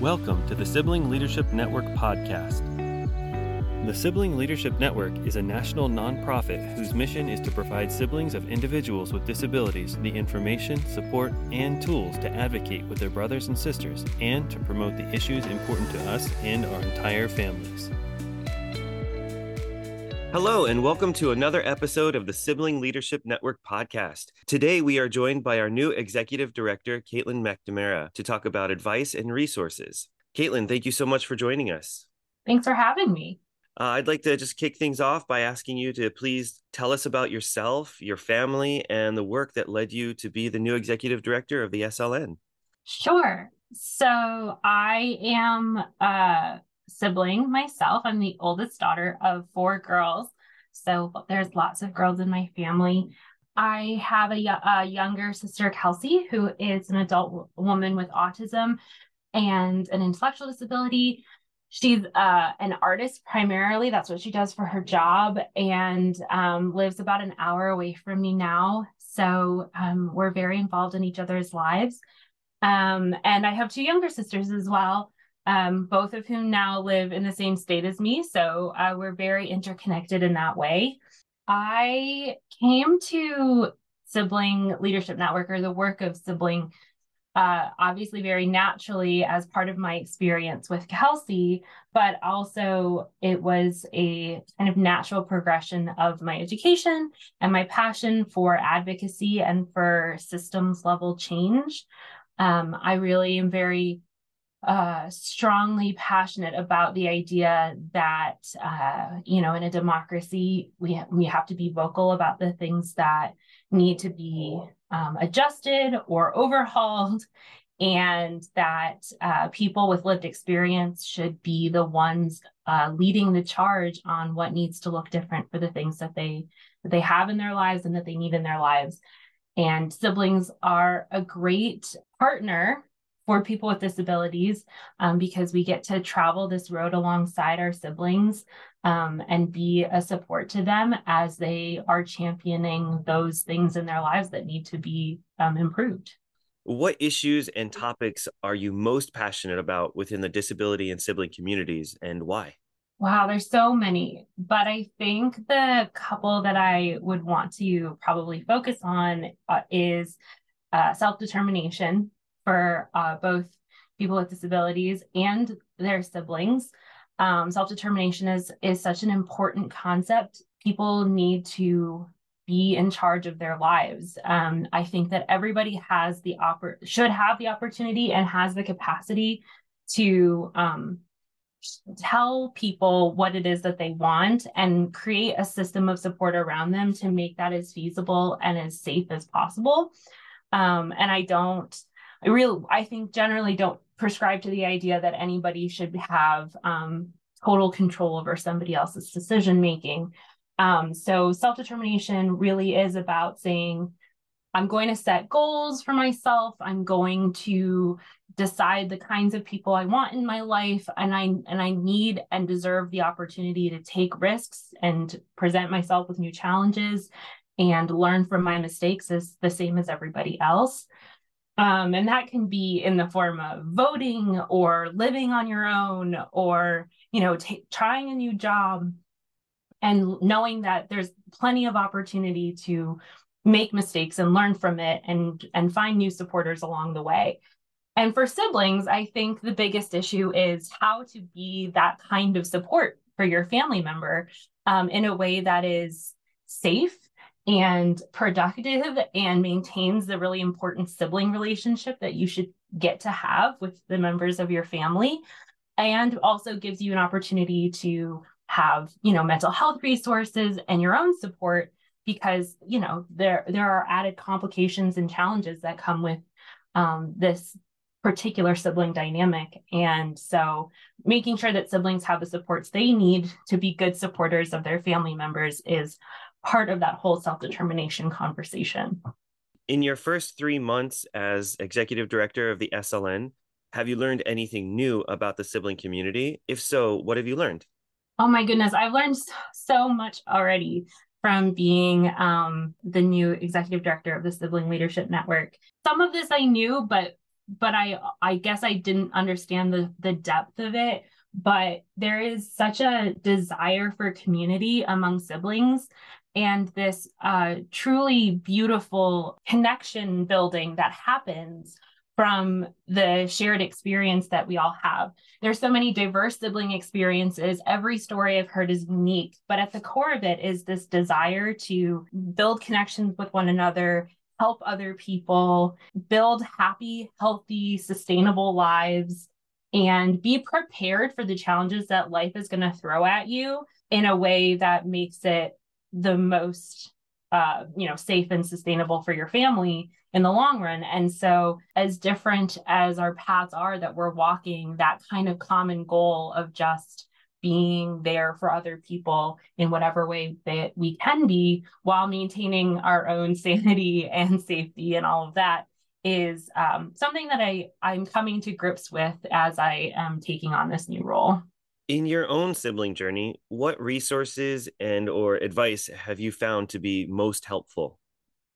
Welcome to the Sibling Leadership Network podcast. The Sibling Leadership Network is a national nonprofit whose mission is to provide siblings of individuals with disabilities the information, support, and tools to advocate with their brothers and sisters and to promote the issues important to us and our entire families. Hello, and welcome to another episode of the Sibling Leadership Network podcast. Today, we are joined by our new executive director, Kaitlin McNamara, to talk about advice and resources. Kaitlin, thank you so much for joining us. Thanks for having me. Uh, I'd like to just kick things off by asking you to please tell us about yourself, your family, and the work that led you to be the new executive director of the SLN. Sure. So, I am uh, sibling myself. I'm the oldest daughter of four girls. So there's lots of girls in my family. I have a, a younger sister, Kelsey, who is an adult woman with autism and an intellectual disability. She's uh, an artist primarily. That's what she does for her job and um, lives about an hour away from me now. So um, we're very involved in each other's lives. Um, and I have two younger sisters as well um, both of whom now live in the same state as me. So uh, we're very interconnected in that way. I came to Sibling Leadership Network or the work of Sibling uh, obviously very naturally as part of my experience with Kelsey, but also it was a kind of natural progression of my education and my passion for advocacy and for systems level change. Um, I really am very uh, strongly passionate about the idea that uh, you know in a democracy we ha- we have to be vocal about the things that need to be um, adjusted or overhauled and that uh, people with lived experience should be the ones uh, leading the charge on what needs to look different for the things that they that they have in their lives and that they need in their lives. And siblings are a great partner for people with disabilities um, because we get to travel this road alongside our siblings um, and be a support to them as they are championing those things in their lives that need to be um, improved. What issues and topics are you most passionate about within the disability and sibling communities and why? Wow, there's so many, but I think the couple that I would want to probably focus on uh, is uh, self determination for uh, both people with disabilities and their siblings. Um, Self determination is is such an important concept. People need to be in charge of their lives. Um, I think that everybody has the oppor- should have the opportunity and has the capacity to um, tell people what it is that they want and create a system of support around them to make that as feasible and as safe as possible. Um, and I don't I really, I think generally don't prescribe to the idea that anybody should have um, total control over somebody else's decision making. Um, so self determination really is about saying, I'm going to set goals for myself. I'm going to decide the kinds of people I want in my life, and I and I need and deserve the opportunity to take risks and present myself with new challenges and learn from my mistakes as the same as everybody else. Um, and that can be in the form of voting or living on your own or, you know, t- trying a new job and knowing that there's plenty of opportunity to make mistakes and learn from it and and find new supporters along the way. And for siblings, I think the biggest issue is how to be that kind of support for your family member um, in a way that is safe and productive and maintains the really important sibling relationship that you should get to have with the members of your family. And also gives you an opportunity to have you know mental health resources and your own support because you know there there are added complications and challenges that come with um, this particular sibling dynamic. And so making sure that siblings have the supports they need to be good supporters of their family members is part of that whole self determination conversation. In your first three months as executive director of the SLN, have you learned anything new about the sibling community? If so, what have you learned? Oh my goodness, I've learned so much already from being um, the new executive director of the Sibling Leadership Network. Some of this I knew, but but I I guess I didn't understand the the depth of it. But there is such a desire for community among siblings and this uh, truly beautiful connection building that happens from the shared experience that we all have. There's so many diverse sibling experiences. Every story I've heard is unique, but at the core of it is this desire to build connections with one another, help other people, build happy, healthy, sustainable lives, and be prepared for the challenges that life is going to throw at you in a way that makes it the most uh, you know safe and sustainable for your family in the long run. And so, as different as our paths are that we're walking, that kind of common goal of just being there for other people in whatever way that we can be while maintaining our own sanity and safety and all of that is um, something that I, I'm coming to grips with as I am taking on this new role. In your own sibling journey, what resources and or advice have you found to be most helpful?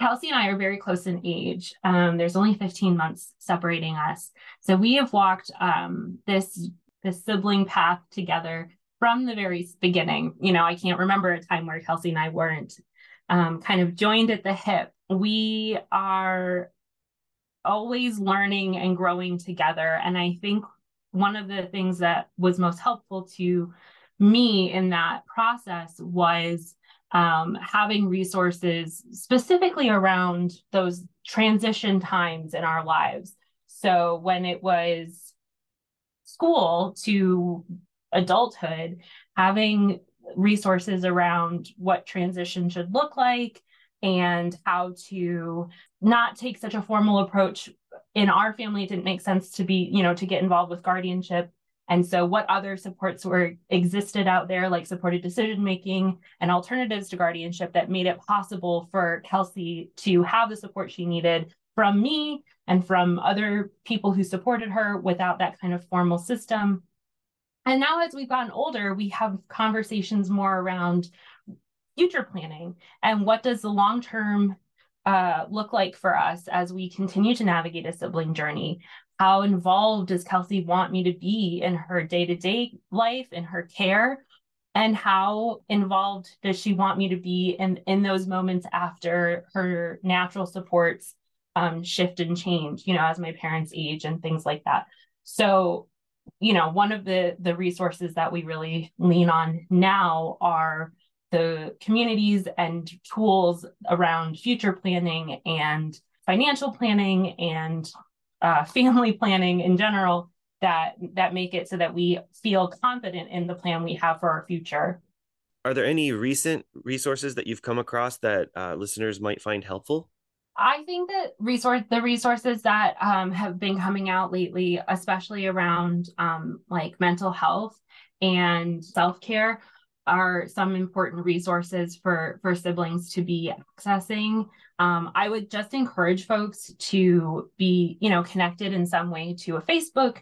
Kelsey and I are very close in age. Um, there's only 15 months separating us. So we have walked um, this this sibling path together from the very beginning. You know, I can't remember a time where Kelsey and I weren't um, kind of joined at the hip. We are always learning and growing together. And I think one of the things that was most helpful to me in that process was um, having resources specifically around those transition times in our lives. So when it was school to adulthood, having resources around what transition should look like and how to not take such a formal approach in our family it didn't make sense to be you know to get involved with guardianship and so, what other supports were existed out there, like supported decision making and alternatives to guardianship, that made it possible for Kelsey to have the support she needed from me and from other people who supported her without that kind of formal system. And now, as we've gotten older, we have conversations more around future planning and what does the long term uh, look like for us as we continue to navigate a sibling journey? How involved does Kelsey want me to be in her day to day life, in her care? And how involved does she want me to be in, in those moments after her natural supports um, shift and change, you know, as my parents age and things like that? So, you know, one of the the resources that we really lean on now are the communities and tools around future planning and financial planning and uh, family planning in general that that make it so that we feel confident in the plan we have for our future. Are there any recent resources that you've come across that uh, listeners might find helpful? I think that resource the resources that um, have been coming out lately, especially around um, like mental health and self care, are some important resources for for siblings to be accessing. Um, i would just encourage folks to be you know connected in some way to a facebook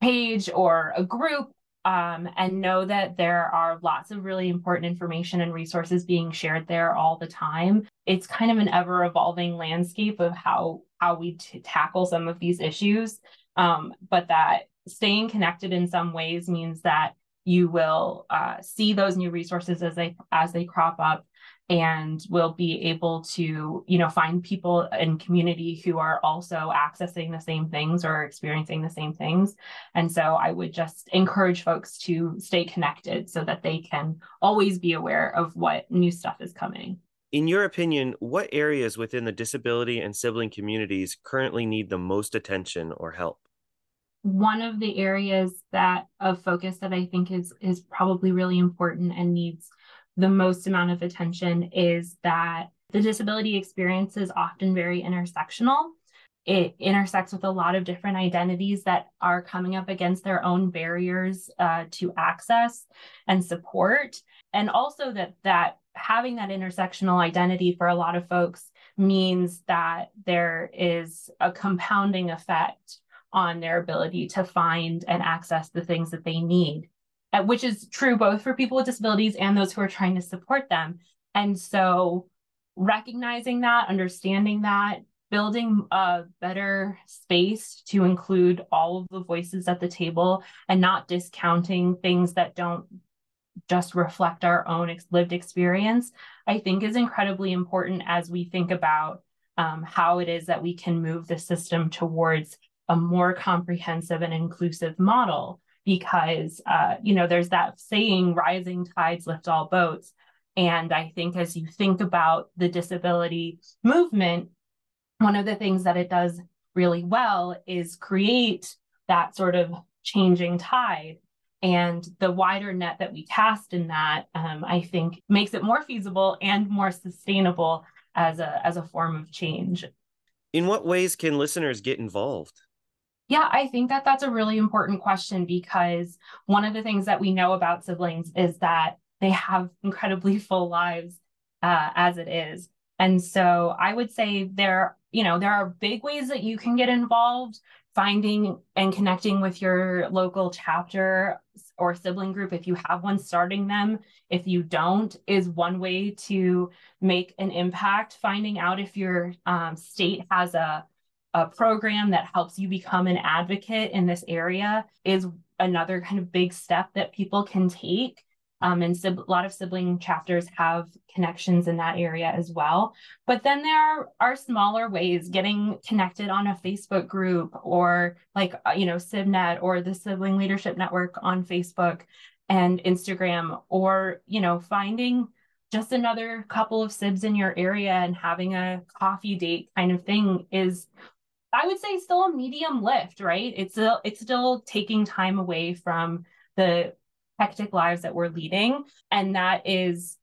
page or a group um, and know that there are lots of really important information and resources being shared there all the time. It's kind of an ever evolving landscape of how how we t- tackle some of these issues. Um, but that staying connected in some ways means that you will uh, see those new resources as they as they crop up and will be able to you know find people in community who are also accessing the same things or experiencing the same things. And so i would just encourage folks to stay connected so that they can always be aware of what new stuff is coming. In your opinion what areas within the disability and sibling communities currently need the most attention or help one of the areas that of focus that I think is is probably really important and needs the most amount of attention is that the disability experience is often very intersectional. It intersects with a lot of different identities that are coming up against their own barriers uh, to access and support, and also that that having that intersectional identity for a lot of folks means that there is a compounding effect on their ability to find and access the things that they need, uh, which is true both for people with disabilities and those who are trying to support them. And so recognizing that, understanding that, building a better space to include all of the voices at the table and not discounting things that don't just reflect our own lived experience, I think is incredibly important as we think about um, how it is that we can move the system towards a more comprehensive and inclusive model. Because, uh, you know, there's that saying, rising tides lift all boats. And I think as you think about the disability movement, one of the things that it does really well is create that sort of changing tide and the wider net that we cast in that um, i think makes it more feasible and more sustainable as a as a form of change in what ways can listeners get involved yeah i think that that's a really important question because one of the things that we know about siblings is that they have incredibly full lives uh, as it is. And so i would say there you know there are big ways that you can get involved finding and connecting with your local chapter or sibling group if you have one starting them. If you don't is one way to make an impact. Finding out if your um, state has a, a program that helps you become an advocate in this area is another kind of big step that people can take um, and sib- a lot of sibling chapters have connections in that area as well. But then there are smaller ways getting connected on a Facebook group or like, uh, you know, SibNet or the Sibling Leadership Network on Facebook and Instagram, or, you know, finding just another couple of sibs in your area and having a coffee date kind of thing is I would say still a medium lift, right? It's still it's still taking time away from the hectic lives that we're leading. And that is,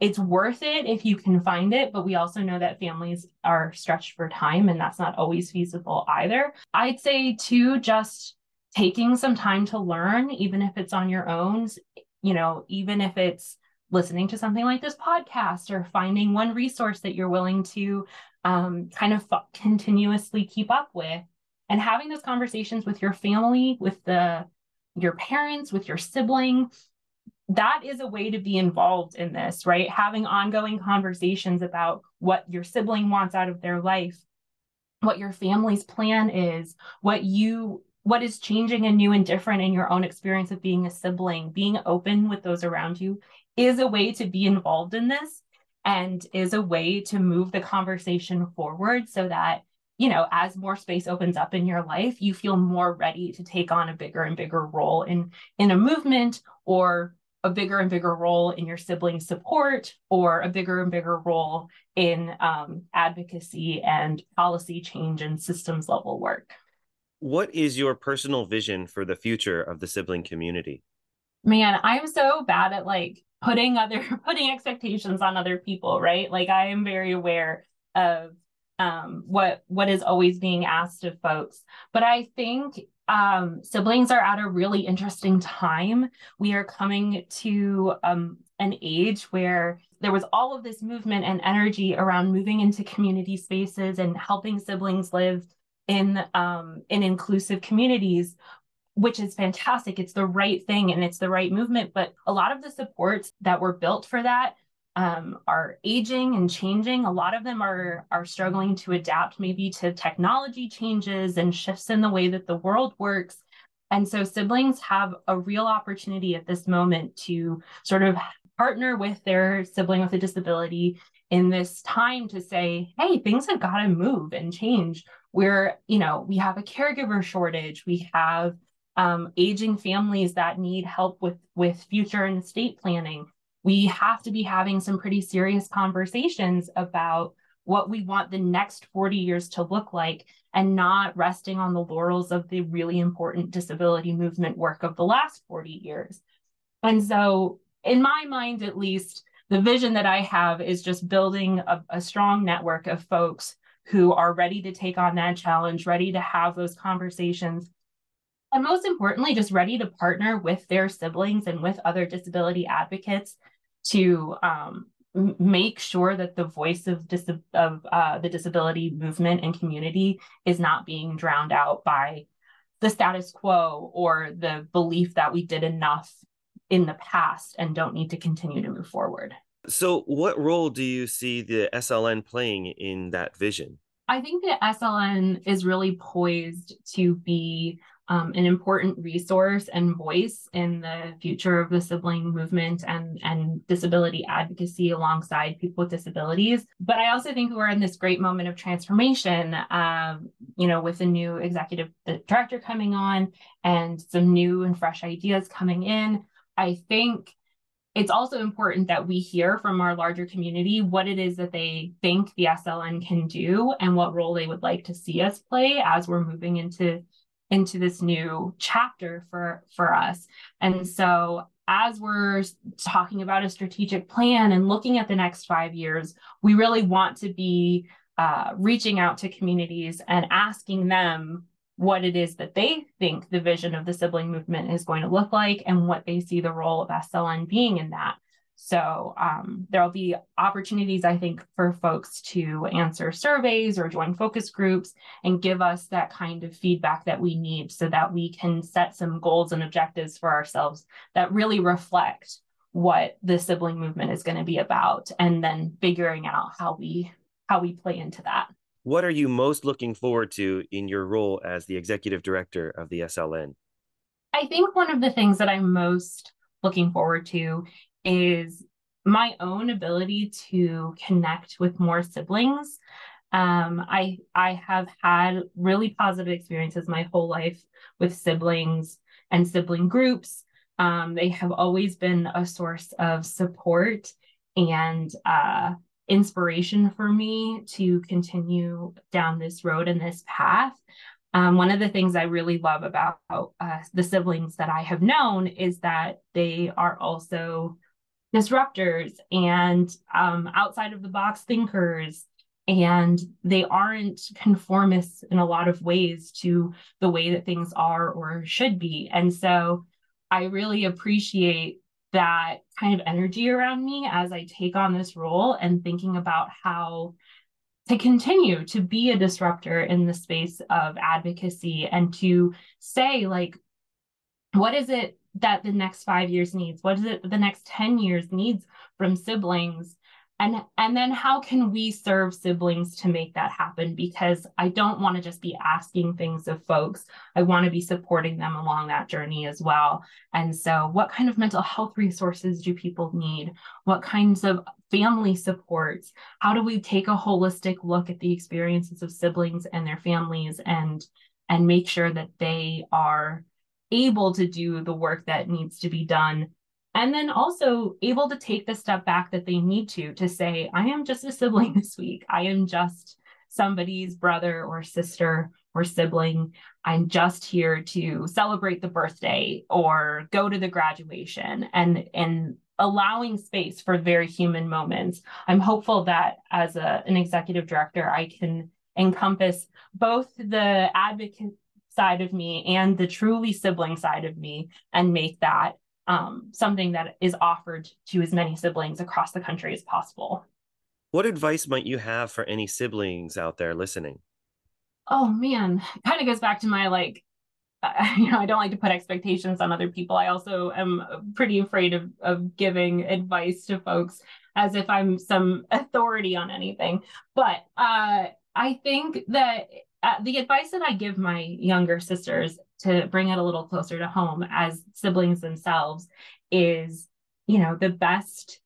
it's worth it if you can find it. But we also know that families are stretched for time and that's not always feasible either. I'd say, too, just taking some time to learn, even if it's on your own, you know, even if it's listening to something like this podcast or finding one resource that you're willing to um, kind of f- continuously keep up with and having those conversations with your family, with the your parents, with your sibling. That is a way to be involved in this, right? Having ongoing conversations about what your sibling wants out of their life, what your family's plan is, what you what is changing and new and different in your own experience of being a sibling, being open with those around you is a way to be involved in this and is a way to move the conversation forward so that you know, as more space opens up in your life, you feel more ready to take on a bigger and bigger role in in a movement or a bigger and bigger role in your sibling support or a bigger and bigger role in um, advocacy and policy change and systems level work. What is your personal vision for the future of the sibling community? Man, I'm so bad at like putting other putting expectations on other people, right? Like I am very aware of um, what what is always being asked of folks. But I think um, siblings are at a really interesting time. We are coming to um, an age where there was all of this movement and energy around moving into community spaces and helping siblings live in um, in inclusive communities which is fantastic. It's the right thing and it's the right movement. But a lot of the supports that were built for that um, are aging and changing. A lot of them are are struggling to adapt maybe to technology changes and shifts in the way that the world works. And so siblings have a real opportunity at this moment to sort of partner with their sibling with a disability in this time to say, hey, things have got to move and change. We're, you know, we have a caregiver shortage. We have um, aging families that need help with with future and estate planning we have to be having some pretty serious conversations about what we want the next 40 years to look like and not resting on the laurels of the really important disability movement work of the last 40 years. And so, in my mind, at least, the vision that I have is just building a, a strong network of folks who are ready to take on that challenge, ready to have those conversations, and most importantly, just ready to partner with their siblings and with other disability advocates to um, make sure that the voice of, dis- of uh, the disability movement and community is not being drowned out by the status quo or the belief that we did enough in the past and don't need to continue to move forward. So, what role do you see the SLN playing in that vision? I think the SLN is really poised to be um, an important resource and voice in the future of the sibling movement and, and disability advocacy alongside people with disabilities. But I also think we're in this great moment of transformation, um, you know, with a new executive director coming on and some new and fresh ideas coming in. I think it's also important that we hear from our larger community what it is that they think the SLN can do and what role they would like to see us play as we're moving into into this new chapter for for us. And so as we're talking about a strategic plan and looking at the next 5 years, we really want to be uh, reaching out to communities and asking them what it is that they think the vision of the sibling movement is going to look like and what they see the role of SLN being in that. So um, there'll be opportunities, I think, for folks to answer surveys or join focus groups and give us that kind of feedback that we need so that we can set some goals and objectives for ourselves that really reflect what the sibling movement is going to be about and then figuring out how we how we play into that. What are you most looking forward to in your role as the executive director of the SLN? I think one of the things that I'm most looking forward to is my own ability to connect with more siblings. Um, I I have had really positive experiences my whole life with siblings and sibling groups. Um, they have always been a source of support and uh, inspiration for me to continue down this road and this path. Um, one of the things I really love about uh, the siblings that I have known is that they are also disruptors and um, outside of the box thinkers. And they aren't conformists in a lot of ways to the way that things are or should be. And so I really appreciate that kind of energy around me as I take on this role and thinking about how to continue to be a disruptor in the space of advocacy and to say like what is it that the next 5 years needs? What is it the next 10 years needs from siblings? And and then how can we serve siblings to make that happen? Because i don't want to just be asking things of folks. I want to be supporting them along that journey as well. And so what kind of mental health resources do people need? What kinds of family supports? How do we take a holistic look at the experiences of siblings and their families and and make sure that they are able to do the work that needs to be done. And then also able to take the step back that they need to to say i am just a sibling this week. I am just somebody's brother or sister or sibling. I'm just here to celebrate the birthday or go to the graduation and and allowing space for very human moments. I'm hopeful that as a, an executive director i can encompass both the advocate side of me and the truly sibling side of me and make that um, something that is offered to as many siblings across the country as possible. What advice might you have for any siblings out there listening? Oh man, kind of goes back to my like, you know, I don't like to put expectations on other people. I also am pretty afraid of of giving advice to folks as if I'm some authority on anything. But uh, I think that uh, the advice that I give my younger sisters to bring it a little closer to home as siblings themselves is, you know, the best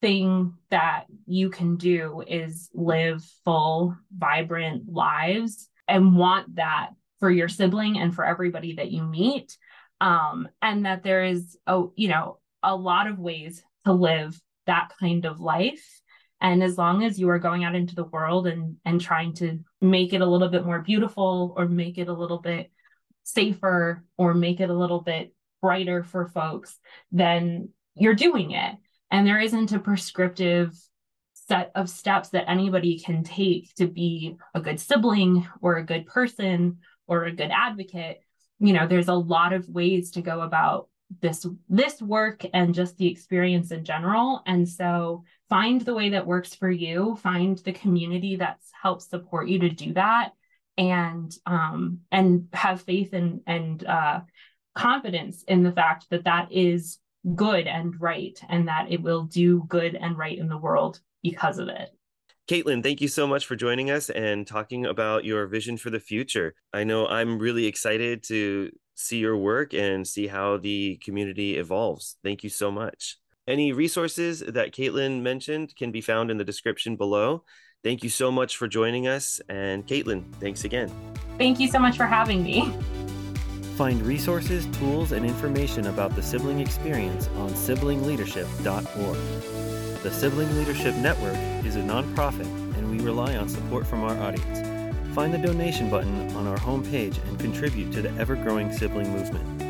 thing that you can do is live full, vibrant lives and want that for your sibling and for everybody that you meet. Um, and that there is a, you know, a lot of ways to live that kind of life. And as long as you are going out into the world and and trying to make it a little bit more beautiful or make it a little bit safer or make it a little bit brighter for folks, then you're doing it. And there isn't a prescriptive set of steps that anybody can take to be a good sibling or a good person or a good advocate. You know, there's a lot of ways to go about this this work and just the experience in general. And so find the way that works for you, find the community that's helps support you to do that and um, and have faith and and uh, confidence in the fact that that is good and right, and that it will do good and right in the world because of it. Kaitlin, thank you so much for joining us and talking about your vision for the future. I know I'm really excited to see your work and see how the community evolves. Thank you so much. Any resources that Kaitlin mentioned can be found in the description below. Thank you so much for joining us. And Kaitlin, thanks again. Thank you so much for having me. Find resources, tools, and information about the sibling experience on siblingleadership.org. The Sibling Leadership Network is a nonprofit, and we rely on support from our audience. Find the donation button on our homepage and contribute to the ever growing sibling movement.